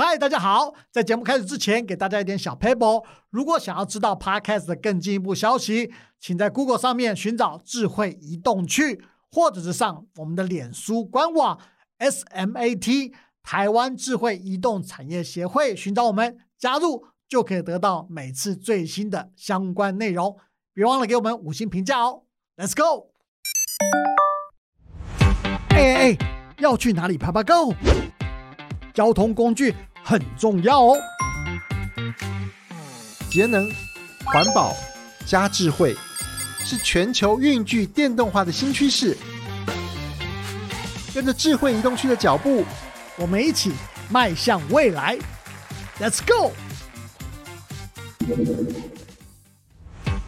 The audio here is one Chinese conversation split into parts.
嗨，大家好！在节目开始之前，给大家一点小 paper。如果想要知道 Podcast 的更进一步消息，请在 Google 上面寻找“智慧移动去”，或者是上我们的脸书官网 SMAT 台湾智慧移动产业协会，寻找我们加入，就可以得到每次最新的相关内容。别忘了给我们五星评价哦！Let's go！哎哎哎，要去哪里爬爬 Go？交通工具很重要哦。节能、环保加智慧，是全球运具电动化的新趋势。跟着智慧移动区的脚步，我们一起迈向未来。Let's go！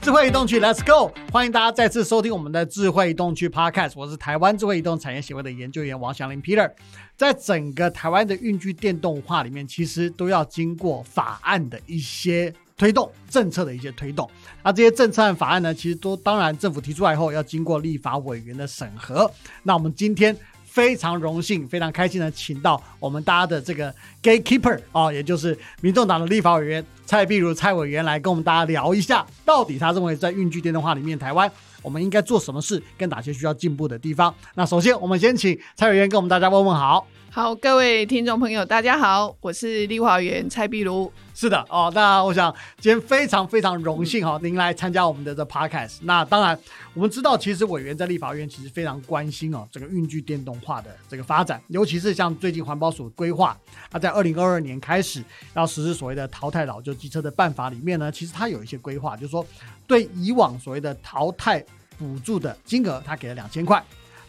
智慧移动区，Let's go！欢迎大家再次收听我们的智慧移动区 Podcast。我是台湾智慧移动产业协会的研究员王祥林 Peter。在整个台湾的运具电动化里面，其实都要经过法案的一些推动，政策的一些推动。那这些政策和法案呢，其实都当然政府提出来以后，要经过立法委员的审核。那我们今天。非常荣幸，非常开心的请到我们大家的这个 gatekeeper 啊，也就是民众党的立法委员蔡碧如蔡委员来跟我们大家聊一下，到底他认为在运具电动化里面，台湾我们应该做什么事，跟哪些需要进步的地方。那首先，我们先请蔡委员跟我们大家问问好。好，各位听众朋友，大家好，我是立法委员蔡碧如。是的哦，那我想今天非常非常荣幸哈，您来参加我们的这 podcast。那当然，我们知道其实委员在立法院其实非常关心哦，这个运具电动化的这个发展，尤其是像最近环保署规划，它在二零二二年开始要实施所谓的淘汰老旧机车的办法里面呢，其实它有一些规划，就是说对以往所谓的淘汰补助的金额，它给了两千块。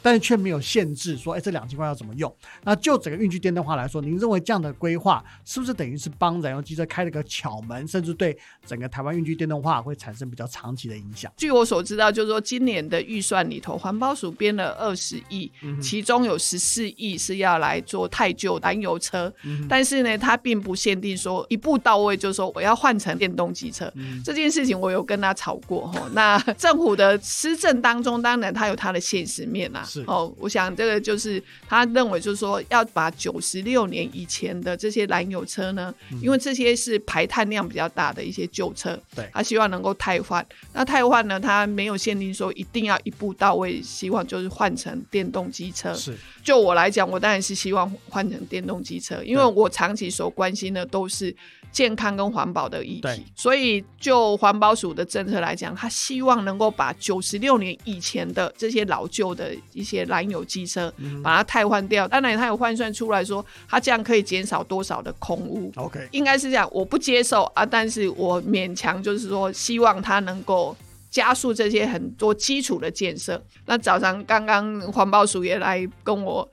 但是却没有限制说，哎，这两千块要怎么用？那就整个运具电动化来说，您认为这样的规划是不是等于是帮燃油机车开了个巧门，甚至对整个台湾运具电动化会产生比较长期的影响？据我所知道，就是说今年的预算里头，环保署编了二十亿，其中有十四亿是要来做太旧燃油车，但是呢，它并不限定说一步到位，就是说我要换成电动机车这件事情，我有跟他吵过哈。那政府的施政当中，当然它有它的现实面啊。哦，我想这个就是他认为，就是说要把九十六年以前的这些燃油车呢，因为这些是排碳量比较大的一些旧车，对，他希望能够汰换。那汰换呢，他没有限定说一定要一步到位，希望就是换成电动机车。是，就我来讲，我当然是希望换成电动机车，因为我长期所关心的都是。健康跟环保的议题，所以就环保署的政策来讲，他希望能够把九十六年以前的这些老旧的一些燃油机车，把它汰换掉。当然，他有换算出来说，他这样可以减少多少的空污。OK，应该是这样。我不接受啊，但是我勉强就是说，希望他能够加速这些很多基础的建设。那早上刚刚环保署也来跟我。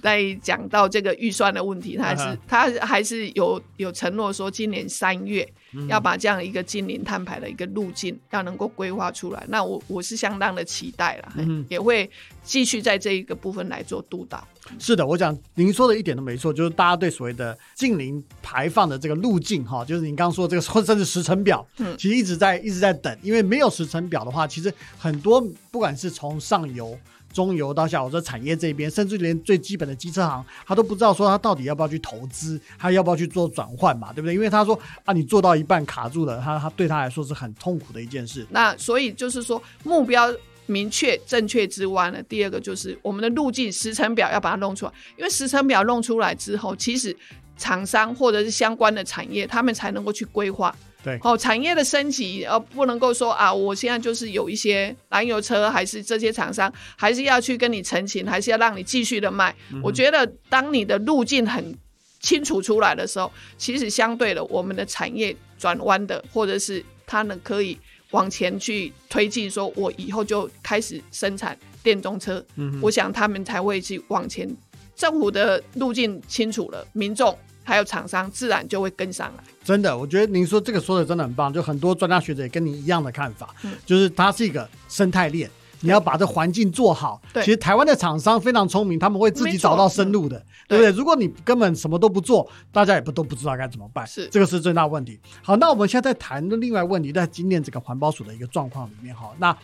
在讲到这个预算的问题，他是他还是有有承诺说，今年三月要把这样一个近零碳排的一个路径要能够规划出来。那我我是相当的期待了，也会继续在这一个部分来做督导。是的，我讲您说的一点都没错，就是大家对所谓的近零排放的这个路径哈，就是您刚刚说这个甚至时程表，其实一直在一直在等，因为没有时程表的话，其实很多不管是从上游。中游到下游，这产业这边，甚至连最基本的机车行，他都不知道说他到底要不要去投资，他要不要去做转换嘛，对不对？因为他说啊，你做到一半卡住了，他他对他来说是很痛苦的一件事。那所以就是说，目标明确正确之外呢，第二个就是我们的路径时程表要把它弄出来，因为时程表弄出来之后，其实厂商或者是相关的产业，他们才能够去规划。对，好，产业的升级，呃，不能够说啊，我现在就是有一些燃油车，还是这些厂商，还是要去跟你澄清，还是要让你继续的卖。我觉得，当你的路径很清楚出来的时候，其实相对的，我们的产业转弯的，或者是它呢可以往前去推进，说我以后就开始生产电动车。嗯，我想他们才会去往前。政府的路径清楚了，民众。还有厂商自然就会跟上来。真的，我觉得您说这个说的真的很棒，就很多专家学者也跟你一样的看法，就是它是一个生态链，你要把这环境做好。对，其实台湾的厂商非常聪明，他们会自己找到生路的，对不对？如果你根本什么都不做，大家也不都不知道该怎么办。是，这个是最大问题。好，那我们现在在谈的另外问题，在今年这个环保署的一个状况里面，哈，那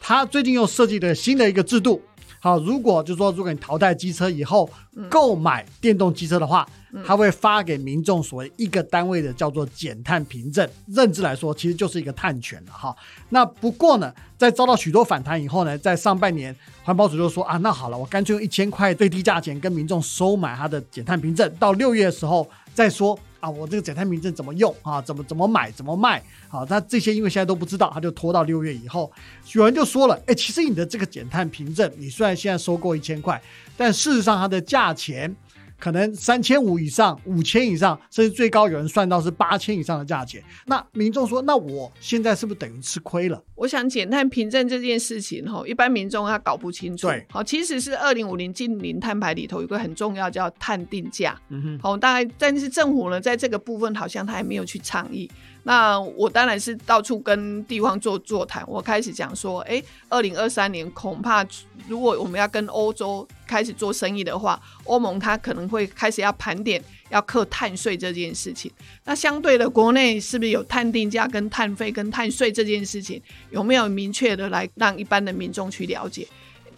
他最近又设计了新的一个制度。好，如果就是说，如果你淘汰机车以后嗯购买电动机车的话，它会发给民众所谓一个单位的叫做减碳凭证，认知来说其实就是一个碳权了哈。那不过呢，在遭到许多反弹以后呢，在上半年环保署就说啊，那好了，我干脆用一千块最低价钱跟民众收买它的减碳凭证，到六月的时候再说啊，我这个减碳凭证怎么用啊，怎么怎么买，怎么卖。好，那这些因为现在都不知道，他就拖到六月以后。有人就说了，哎，其实你的这个减碳凭证，你虽然现在收购一千块，但事实上它的价钱可能三千五以上、五千以上，甚至最高有人算到是八千以上的价钱。那民众说，那我现在是不是等于吃亏了？我想减碳凭证这件事情，哈，一般民众他搞不清楚。对好，其实是二零五零近零碳排里头有个很重要叫碳定价。嗯哼，好，大概但是政府呢，在这个部分好像他还没有去倡议。那我当然是到处跟地方做座谈，我开始讲说，哎，二零二三年恐怕如果我们要跟欧洲开始做生意的话，欧盟它可能会开始要盘点要扣碳税这件事情。那相对的，国内是不是有碳定价、跟碳费、跟碳税这件事情，有没有明确的来让一般的民众去了解？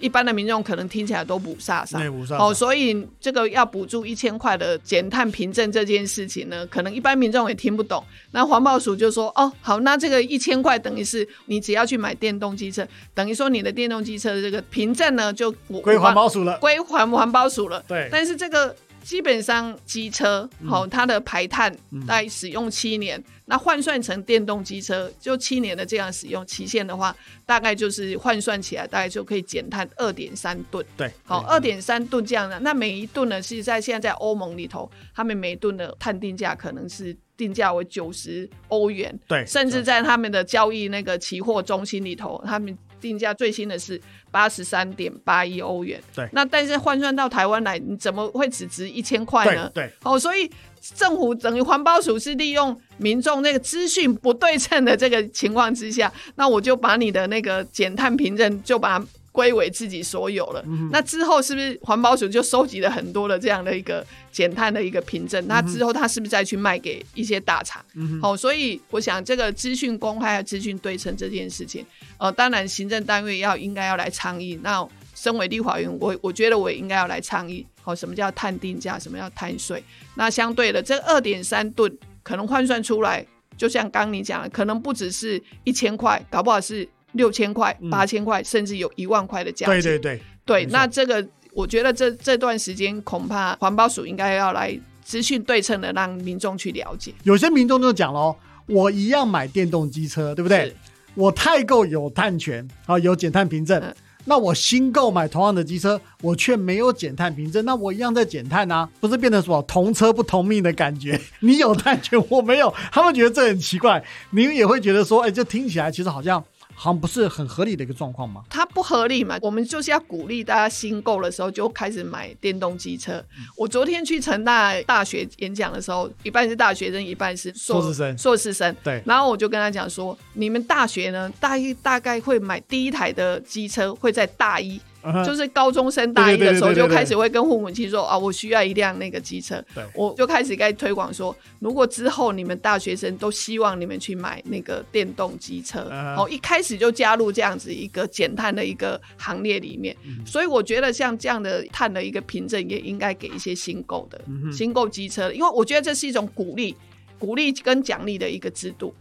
一般的民众可能听起来都不飒飒，哦，所以这个要补助一千块的减碳凭证这件事情呢，可能一般民众也听不懂。那环保署就说，哦，好，那这个一千块等于是你只要去买电动机车，等于说你的电动机车的这个凭证呢就归环保署了。归还环保署了。对，但是这个基本上机车好、它的排碳嗯。大概使用七年，那换算成电动机车就七年的这样使用期限的话，大概就是换算起来大概就可以减碳二点三吨。对，好，对。二点三吨这样的，那每一吨呢是在现在在欧盟里头，他们每一吨的碳定价可能是定价为九十欧元，对，甚至在他们的交易那个期货中心里头，他们定价最新的是八十三点八一欧元。对那但是换算到台湾来，你怎么会只值一千块呢？对对哦，所以政府等于环保署是利用民众那个资讯不对称的这个情况之下，那我就把你的那个减碳凭证就把它归为自己所有了。那之后是不是环保署就收集了很多的这样的一个减碳的一个凭证？那之后他是不是再去卖给一些大厂？好、所以我想这个资讯公开和资讯对称这件事情，呃，当然行政单位要应该要来倡议。那身为立法院，我我觉得我也应该要来倡议。好、什么叫碳定价？什么叫碳税？那相对的，这二点三吨可能换算出来，就像刚你讲的，可能不只是一千块，搞不好是六千块、八千块，甚至有一万块的价钱。对对对，对，那这个我觉得这这段时间恐怕环保署应该要来资讯对称的，让民众去了解。有些民众就讲喽，我一样买电动机车，对不对？我太购有碳权啊，有减碳凭证。嗯那我新购买同样的机车，我却没有减碳凭证，那我一样在减碳啊，不是变成什么同车不同命的感觉？你有碳权，我没有，他们觉得这很奇怪，你也会觉得说，哎，这听起来其实好像好像不是很合理的一个状况吗？它不合理嘛？我们就是要鼓励大家新购的时候就开始买电动机车。嗯我昨天去成大大学演讲的时候，一半是大学生，一半是硕硕士生硕士生。对然后我就跟他讲说，你们大学呢，大一大概会买第一台的机车会在大一，嗯就是高中生大一的时候就开始会跟父母亲说啊，我需要一辆那个机车。我就开始该推广说，如果之后你们大学生都希望你们去买那个电动机车，嗯哦，一开始就加入这样子一个减碳的一个行列里面。嗯所以我觉得像这样的碳的一个凭证，也应该给一些新购的、嗯新购机车，因为我觉得这是一种鼓励。鼓励跟奖励的一个制度，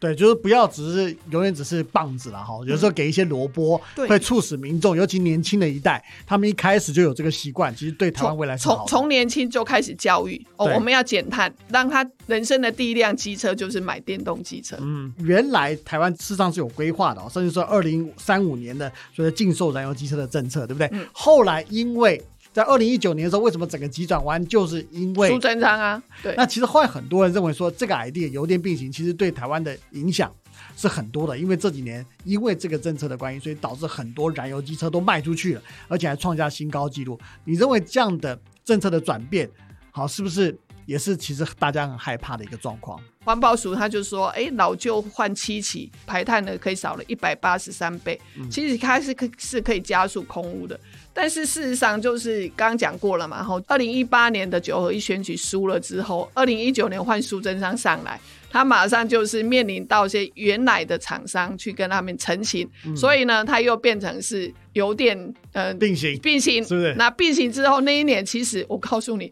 对，就是不要只是永远只是棒子了哈，有时候给一些萝卜，对会促使民众，尤其年轻的一代，他们一开始就有这个习惯，其实对台湾未来是。从从年轻就开始教育哦，我们要减碳，让他人生的第一辆机车就是买电动机车。嗯，原来台湾事实上是有规划的、哦，甚至说二零三五年的所谓禁售燃油机车的政策，对不对？嗯后来因为在二零一九年的时候，为什么整个急转弯，就是因为苏贞昌啊，对，那其实后来很多人认为说这个 idea 油电并行，其实对台湾的影响是很多的，因为这几年因为这个政策的关系，所以导致很多燃油机车都卖出去了，而且还创下新高纪录。你认为这样的政策的转变，好是不是也是其实大家很害怕的一个状况。环保署他就说，哎，老旧换七期，排碳呢可以少了一百八十三倍。其实它是可是可以加速空污的，但是事实上就是刚刚讲过了嘛，后二零一八年的九合一选举输了之后，二零一九年换苏贞昌上来，他马上就是面临到一些原来的厂商去跟他们澄清，所以呢，他又变成是油电呃并行并行，是不是那并行之后那一年，其实我告诉你。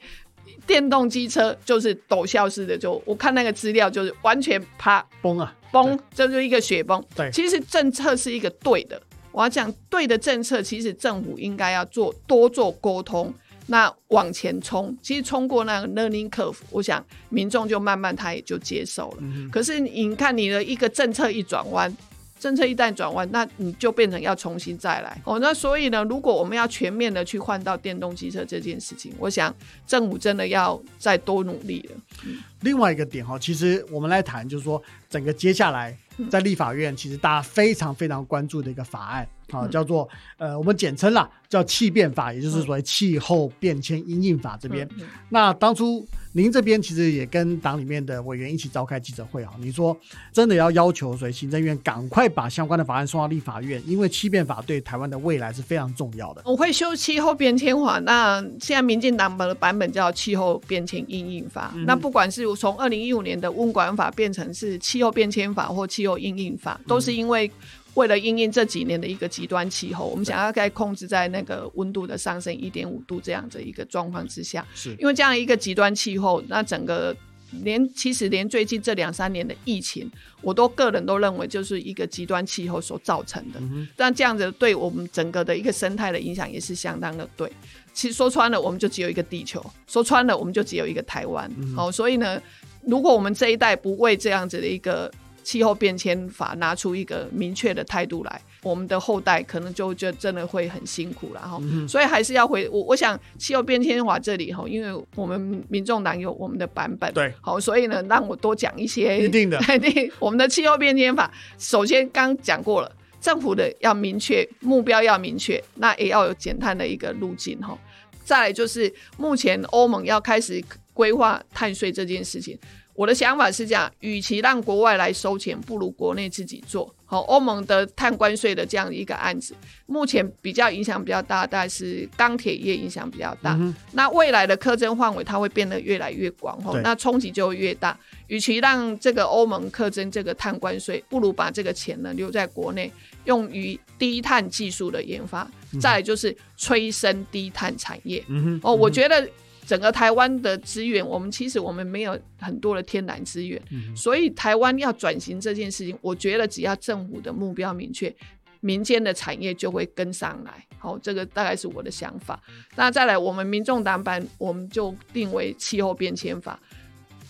电动机车就是陡峭式的，就我看那个资料，就是完全啪崩啊，崩，这就是一个雪崩。对其实政策是一个对的，我要讲对的政策，其实政府应该要做多做沟通，那往前冲。其实冲过那个 learning curve，我想民众就慢慢他也就接受了。可是你看你的一个政策一转弯。政策一旦转弯，那你就变成要重新再来哦。那所以呢，如果我们要全面的去换到电动机车这件事情，我想政府真的要再多努力了。另外一个点哈，其实我们来谈，就是说整个接下来在立法院，其实大家非常非常关注的一个法案啊，叫做呃，我们简称啦，叫气变法，也就是所谓气候变迁因应法这边。那当初您这边其实也跟党里面的委员一起召开记者会啊，你说真的要要求所以行政院赶快把相关的法案送到立法院，因为气变法对台湾的未来是非常重要的。我会修气候变迁法，那现在民进党的版本叫气候变迁因应法，那不管是从二零一五年的温管法变成是气候变迁法或气候应应法，都是因为为了应应这几年的一个极端气候，我们想要在控制在那个温度的上升一点五度这样的一个状况之下，是因为这样一个极端气候，那整个连其实连最近这两三年的疫情，我都个人都认为就是一个极端气候所造成的。但这样子对我们整个的一个生态的影响也是相当的对。其实说穿了，我们就只有一个地球；说穿了，我们就只有一个台湾。好，所以呢，如果我们这一代不为这样子的一个气候变迁法拿出一个明确的态度来，我们的后代可能就就真的会很辛苦了哈。所以还是要回我，我想气候变迁法这里哈，因为我们民众党有我们的版本，对，好，所以呢，让我多讲一些。一定的，对，我们的气候变迁法，首先刚讲过了，政府的要明确目标要明确，那也要有减碳的一个路径哈。再来就是目前欧盟要开始规划碳税这件事情，我的想法是这样：，与其让国外来收钱，不如国内自己做。好，欧盟的碳关税的这样的一个案子，目前比较影响比较大，大概是钢铁业影响比较大。那未来的课征范围它会变得越来越广，吼，那冲击就会越大。与其让这个欧盟课征这个碳关税，不如把这个钱呢留在国内，用于低碳技术的研发，再就是催生低碳产业。嗯哦，我觉得。整个台湾的资源，我们其实我们没有很多的天然资源，所以台湾要转型这件事情，我觉得只要政府的目标明确，民间的产业就会跟上来。好，这个大概是我的想法。那再来，我们民众党版我们就定为气候变迁法。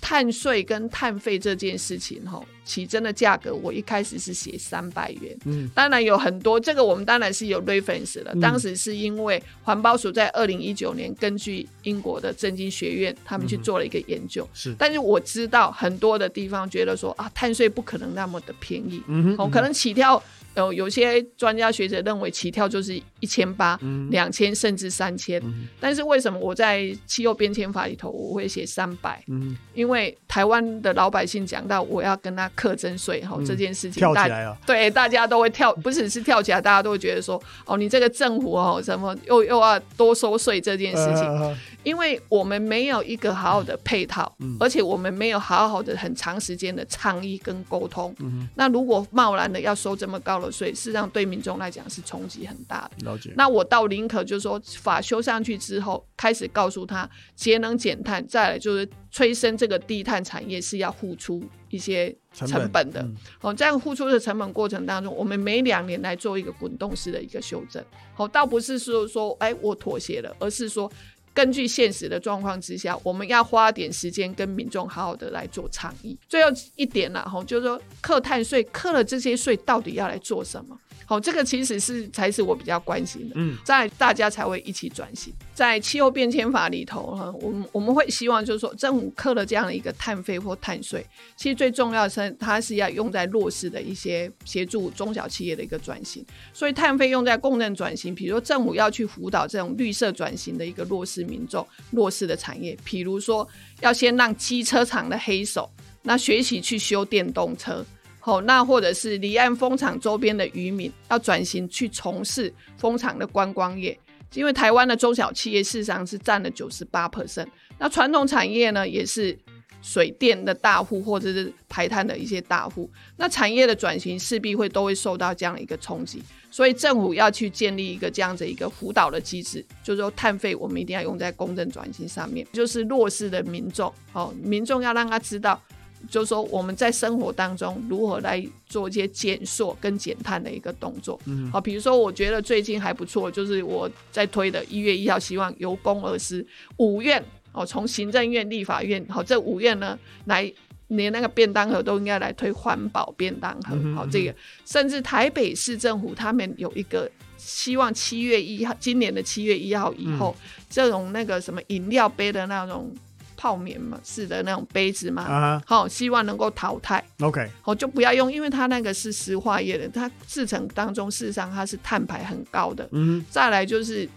碳税跟碳费这件事情，哈，起征的价格，我一开始是写三百元。嗯，当然有很多，这个我们当然是有 reference 的。当时是因为环保署在二零一九年根据英国的政经学院，他们去做了一个研究。是，但是我知道很多的地方觉得说啊，碳税不可能那么的便宜。嗯哼哦，可能起跳。有有些专家学者认为起跳就是一千八、两千甚至三千，但是为什么我在气候变迁法里头我会写三百？嗯，因为台湾的老百姓讲到我要跟他课征税哈这件事情，跳起来了，对，大家都会跳，不只是跳起来，大家都会觉得说，哦，你这个政府哦，什么又又要多收税这件事情。因为我们没有一个好好的配套，而且我们没有好好的很长时间的倡议跟沟通。那如果贸然的要收这么高的税，事实上对民众来讲是冲击很大的。了解。那我到林可就是说，法修上去之后，开始告诉他节能减碳，再来就是催生这个低碳产业是要付出一些成本的。哦，这样付出的成本过程当中，我们每两年来做一个滚动式的一个修正。好，倒不是说说哎我妥协了，而是说。根据现实的状况之下，我们要花点时间跟民众好好的来做倡议。最后一点呢哈，就是说，课碳税，课了这些税到底要来做什么？好，这个其实是才是我比较关心的。嗯，在大家才会一起转型。在气候变迁法里头，哈，我们我们会希望就是说，政府课了这样的一个碳费或碳税，其实最重要的是它是要用在弱势的一些协助中小企业的一个转型。所以碳费用在共振转型，比如说政府要去辅导这种绿色转型的一个弱势民众、弱势的产业，比如说要先让机车厂的黑手那学习去修电动车。好，那或者是离岸风场周边的渔民要转型去从事风场的观光业，因为台湾的中小企业事实上是占了九十八 percent，那传统产业呢也是水电的大户或者是排碳的一些大户，那产业的转型势必会都会受到这样一个冲击，所以政府要去建立一个这样子一个辅导的机制，就是说碳费我们一定要用在公正转型上面，就是弱势的民众，哦，民众要让他知道。就是说，我们在生活当中如何来做一些减塑跟减碳的一个动作。嗯，好，比如说，我觉得最近还不错，就是我在推的一月一号，希望由公而私，五院哦，从行政院、立法院，好，这五院呢，来连那个便当盒都应该来推环保便当盒。好，这个甚至台北市政府他们有一个希望，七月一号，今年的七月一号以后，这种那个什么饮料杯的那种。泡棉嘛，是的那种杯子嘛，好，希望能够淘汰。OK，好，就不要用，因为它那个是石化液的，它制成当中事实上它是碳排很高的。嗯，再来就是，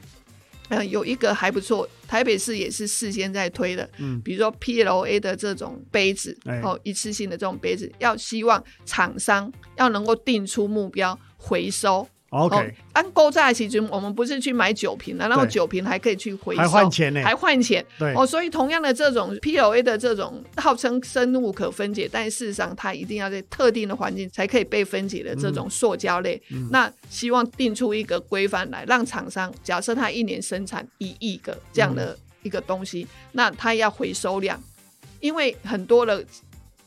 呃，有一个还不错，台北市也是事先在推的，嗯，比如说 PLA 的这种杯子，哦，一次性的这种杯子，要希望厂商要能够定出目标回收。OK，按购债其实我们不是去买酒瓶的，然后酒瓶还可以去回收，还换钱呢，还换钱。对。哦，所以同样的这种 PLA 的这种号称生物可分解，但事实上它一定要在特定的环境才可以被分解的这种塑胶类，那希望定出一个规范来，让厂商假设它一年生产一亿个这样的一个东西，那它要回收量，因为很多的。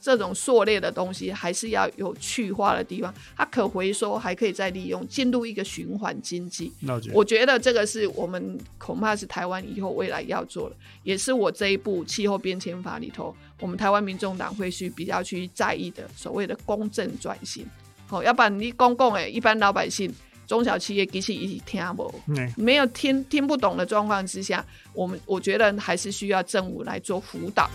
这种塑料的东西还是要有去化的地方，它可回收，还可以再利用，进入一个循环经济。我觉得这个是我们恐怕是台湾以后未来要做的，也是我这一部气候变迁法里头，我们台湾民众党会去比较去在意的所谓的公正转型。好，要不然你公共诶，一般老百姓、中小企业其实一起听不，没有听听不懂的状况之下，我们我觉得还是需要政府来做辅导。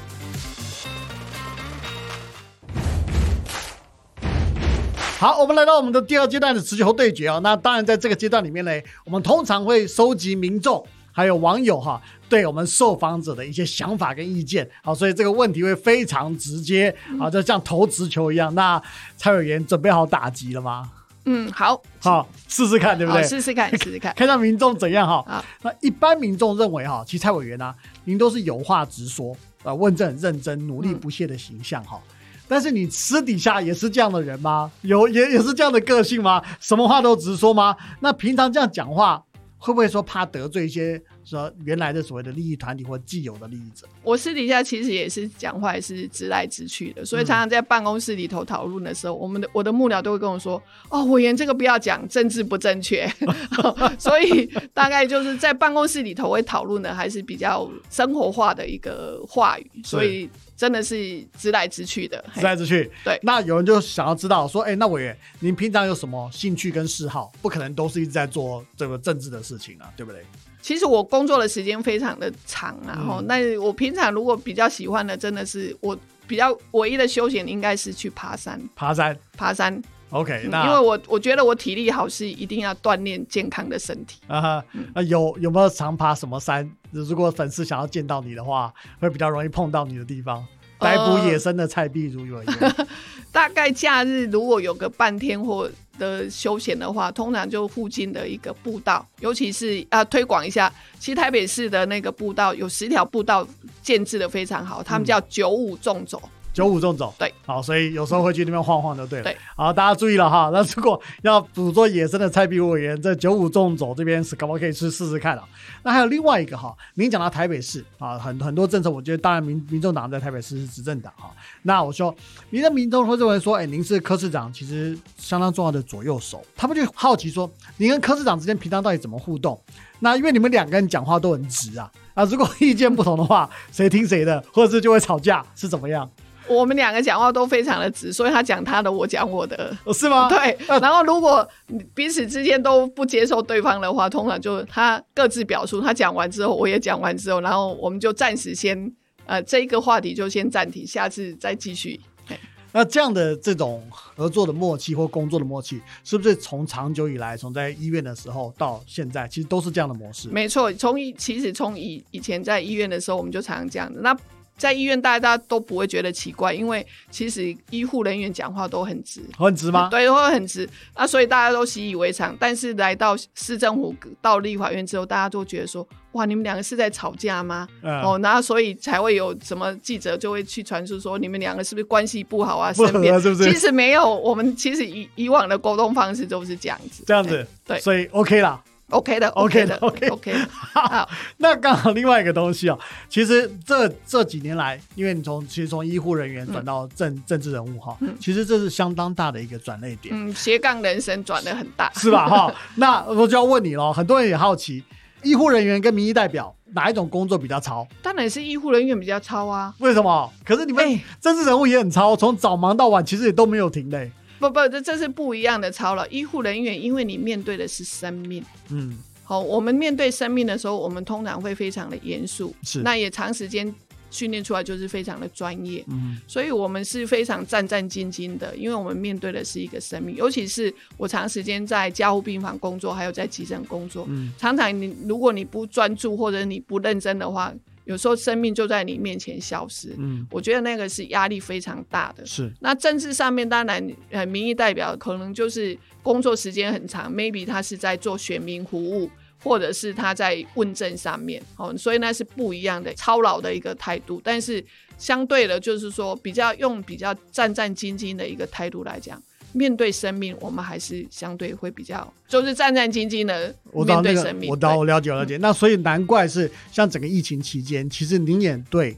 好，我们来到我们的第二阶段的持球对决啊。那当然，在这个阶段里面呢，我们通常会收集民众还有网友哈对我们受访者的一些想法跟意见。好，所以这个问题会非常直接啊，就像投直球一样。那蔡委员准备好打击了吗？嗯，好，好，试试看，对不对？试试看，试试看，看看民众怎样哈。那一般民众认为哈，其实蔡委员呢，您都是有话直说啊，问政认真、努力不懈的形象哈。但是你私底下也是这样的人吗？有也也是这样的个性吗？什么话都直说吗？那平常这样讲话，会不会说怕得罪一些说原来的所谓的利益团体或既有的利益者？我私底下其实也是讲话也是直来直去的，所以常常在办公室里头讨论的时候，我们的我的幕僚都会跟我说：“哦，委员这个不要讲，政治不正确。” 所以大概就是在办公室里头会讨论的还是比较生活化的一个话语，所以。真的是直来直去的，直来直去。对，那有人就想要知道说，哎，那委员，您平常有什么兴趣跟嗜好？不可能都是一直在做这个政治的事情啊，对不对？其实我工作的时间非常的长啊，哈。那我平常如果比较喜欢的，真的是我比较唯一的休闲，应该是去爬山。爬山，爬山。OK，那因为我我觉得我体力好是一定要锻炼健康的身体啊。那有有没有常爬什么山？如果粉丝想要见到你的话，会比较容易碰到你的地方，逮捕野生的菜壁如有。大概假日如果有个半天或的休闲的话，通常就附近的一个步道，尤其是啊推广一下。其实台北市的那个步道有十条步道建制的非常好，他们叫九五纵走。九五纵走，对，好，所以有时候会去那边晃晃就对了。对，好，大家注意了哈。那如果要捕捉野生的菜比委员，在九五纵走这边是可不可以去试试看啊？那还有另外一个哈，您讲到台北市啊，很很多政策，我觉得当然民民众党在台北市是执政党哈。那我说，您的民众会认为说，哎，您是柯市长，其实相当重要的左右手，他们就好奇说，您跟柯市长之间平常到底怎么互动？那因为你们两个人讲话都很直啊，啊，如果意见不同的话，谁听谁的，或者是就会吵架，是怎么样？我们两个讲话都非常的直，所以他讲他的，我讲我的。哦是吗？对，呃 然后如果彼此之间都不接受对方的话，通常就他各自表述，他讲完之后，我也讲完之后，然后我们就暂时先呃这一个话题就先暂停，下次再继续。那这样的这种合作的默契或工作的默契，是不是从长久以来，从在医院的时候到现在，其实都是这样的模式？没错，从以其实从以以前在医院的时候，我们就常常这样的。那在医院，大家都不会觉得奇怪，因为其实医护人员讲话都很直，很直吗？对，会很直。那所以大家都习以为常。但是来到市政府、到立法院之后，大家都觉得说：哇，你们两个是在吵架吗？嗯哦，然后所以才会有什么记者就会去传出说你们两个是不是关系不好啊？身边 是不是其实没有，我们其实以以往的沟通方式都是这样子，这样子，对所以 OK 啦。，OK 的 OK 的的，OK OK 的。好，那刚好另外一个东西哦，其实这这几年来，因为你从其实从医护人员转到政、政治人物哈，嗯其实这是相当大的一个转类点，嗯，斜杠人生转的很大，是吧？哈，那我就要问你喽，很多人也好奇，医护人员跟民意代表哪一种工作比较超？当然是医护人员比较超啊。为什么？可是你们哎政治人物也很超，从早忙到晚，其实也都没有停嘞。不不，这这是不一样的操了。医护人员，因为你面对的是生命，嗯，好，我们面对生命的时候，我们通常会非常的严肃，是。那也长时间训练出来就是非常的专业，嗯，所以我们是非常战战兢兢的，因为我们面对的是一个生命，尤其是我长时间在加护病房工作，还有在急诊工作，嗯。常常你如果你不专注或者你不认真的话，有时候生命就在你面前消失，嗯，我觉得那个是压力非常大的。是，那政治上面当然，呃，民意代表可能就是工作时间很长，maybe 他是在做选民服务，或者是他在问政上面，哦，所以那是不一样的操劳的一个态度。但是相对的，就是说比较用比较战战兢兢的一个态度来讲，面对生命，我们还是相对会比较就是战战兢兢的面对生，命。我了解了解。那所以难怪是像整个疫情期间，其实您也对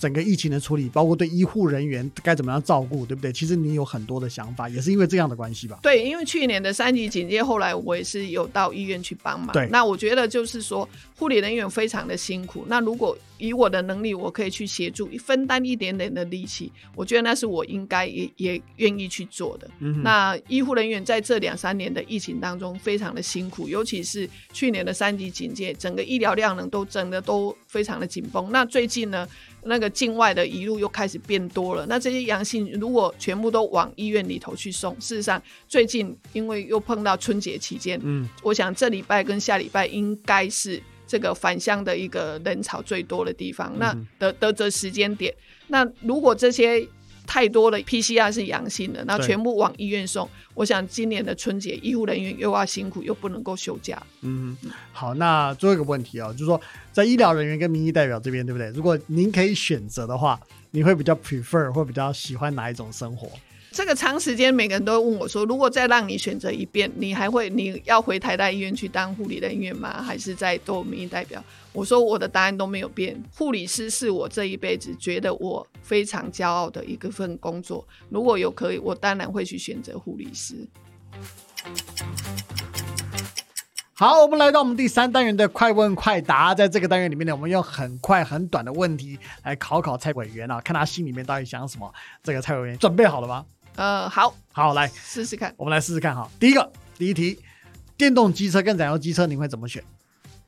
整个疫情的处理，包括对医护人员该怎么样照顾，对不对？其实你有很多的想法，也是因为这样的关系吧？对，因为去年的三级警戒，后来我也是有到医院去帮忙。对那我觉得就是说，护理人员非常的辛苦。那如果以我的能力，我可以去协助，分担一点点的力气，我觉得那是我应该也也愿意去做的。嗯，那医护人员在这两三年的疫情当中非常的辛苦，尤其是去年的三级警戒，整个医疗量能都整的都非常的紧绷。那最近呢，那个境外的一路又开始变多了，那这些阳性如果全部都往医院里头去送，事实上最近因为又碰到春节期间，嗯，我想这礼拜跟下礼拜应该是这个返乡的一个人潮最多的地方。那得得这时间点，那如果这些太多的 PCR 是阳性的，那对全部往医院送，我想今年的春节医护人员又要辛苦，又不能够休假。嗯，好，那最后一个问题啊、就是说在医疗人员跟民意代表这边，对不对？如果您可以选择的话，你会比较 prefer 或比较喜欢哪一种生活？这个长时间，每个人都会问我说：“如果再让你选择一遍，你还会你要回台大医院去当护理人员吗？还是在做民意代表？”我说我的答案都没有变，护理师是我这一辈子觉得我非常骄傲的一个份工作。如果有可以，我当然会去选择护理师。好，我们来到我们第三单元的快问快答。在这个单元里面呢，我们用很快很短的问题来考考蔡委员啊，看他心里面到底想什么。这个蔡委员准备好了吗？呃，好，好，来，试试看。我们来试试看哈。第一个，第一题，电动机车跟燃油机车，你会怎么选？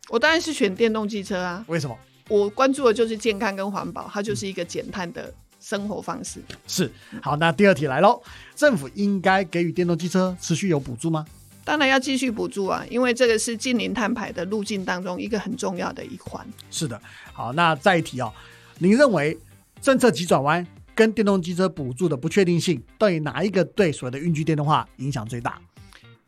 我当然是选电动机车啊，为什么？我关注的就是健康跟环保，它就是一个减碳的生活方式。是好，那第二题来喽。政府应该给予电动机车持续有补助吗？当然要继续补助啊，因为这个是近零碳排的路径当中一个很重要的一环。是的。好，那再一题哦，您认为政策急转弯跟电动机车补助的不确定性，到底哪一个对所谓的运具电动化影响最大？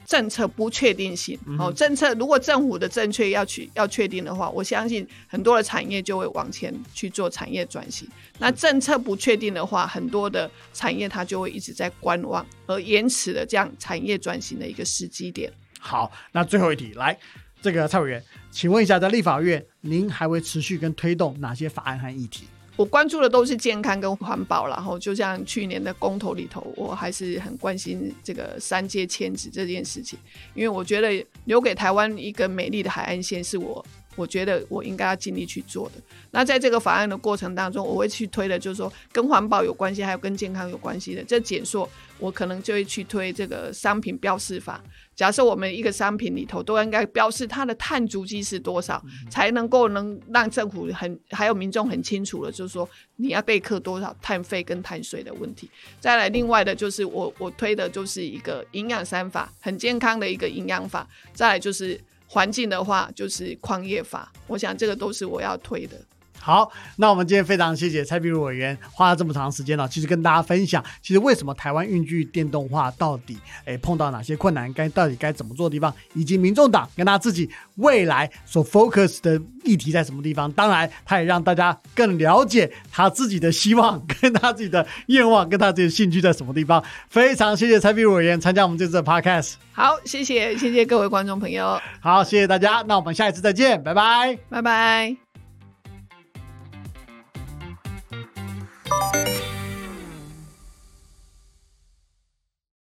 政策不确定性哦，政策如果政府的正确要去要确定的话，我相信很多的产业就会往前去做产业转型。那政策不确定的话，很多的产业它就会一直在观望，而延迟了这样产业转型的一个时机点。好，那最后一题来，这个蔡委员，请问一下，在立法院，您还会持续跟推动哪些法案和议题？我关注的都是健康跟环保，然后就像去年的公投里头，我还是很关心这个三阶迁址这件事情，因为我觉得留给台湾一个美丽的海岸线是我我觉得我应该要尽力去做的。那在这个法案的过程当中，我会去推的，就是说跟环保有关系，还有跟健康有关系的。这减塑，我可能就会去推这个商品标示法。假设我们一个商品里头都应该标示它的碳足迹是多少，才能够能让政府很还有民众很清楚了，就是说你要备课多少碳费跟碳税的问题。再来，另外的就是我我推的就是一个营养三法，很健康的一个营养法。再来就是环境的话，就是矿业法。我想这个都是我要推的。好，那我们今天非常谢谢蔡碧如委员花了这么长时间呢，其实跟大家分享，其实为什么台湾运具电动化到底诶碰到哪些困难，该到底该怎么做的地方，以及民众党跟他自己未来所 focus 的议题在什么地方。当然，他也让大家更了解他自己的希望、跟他自己的愿望、跟他自己的兴趣在什么地方。非常谢谢蔡碧如委员参加我们这次的 podcast。好，谢谢谢谢各位观众朋友，好，谢谢大家，那我们下一次再见，拜拜。拜拜。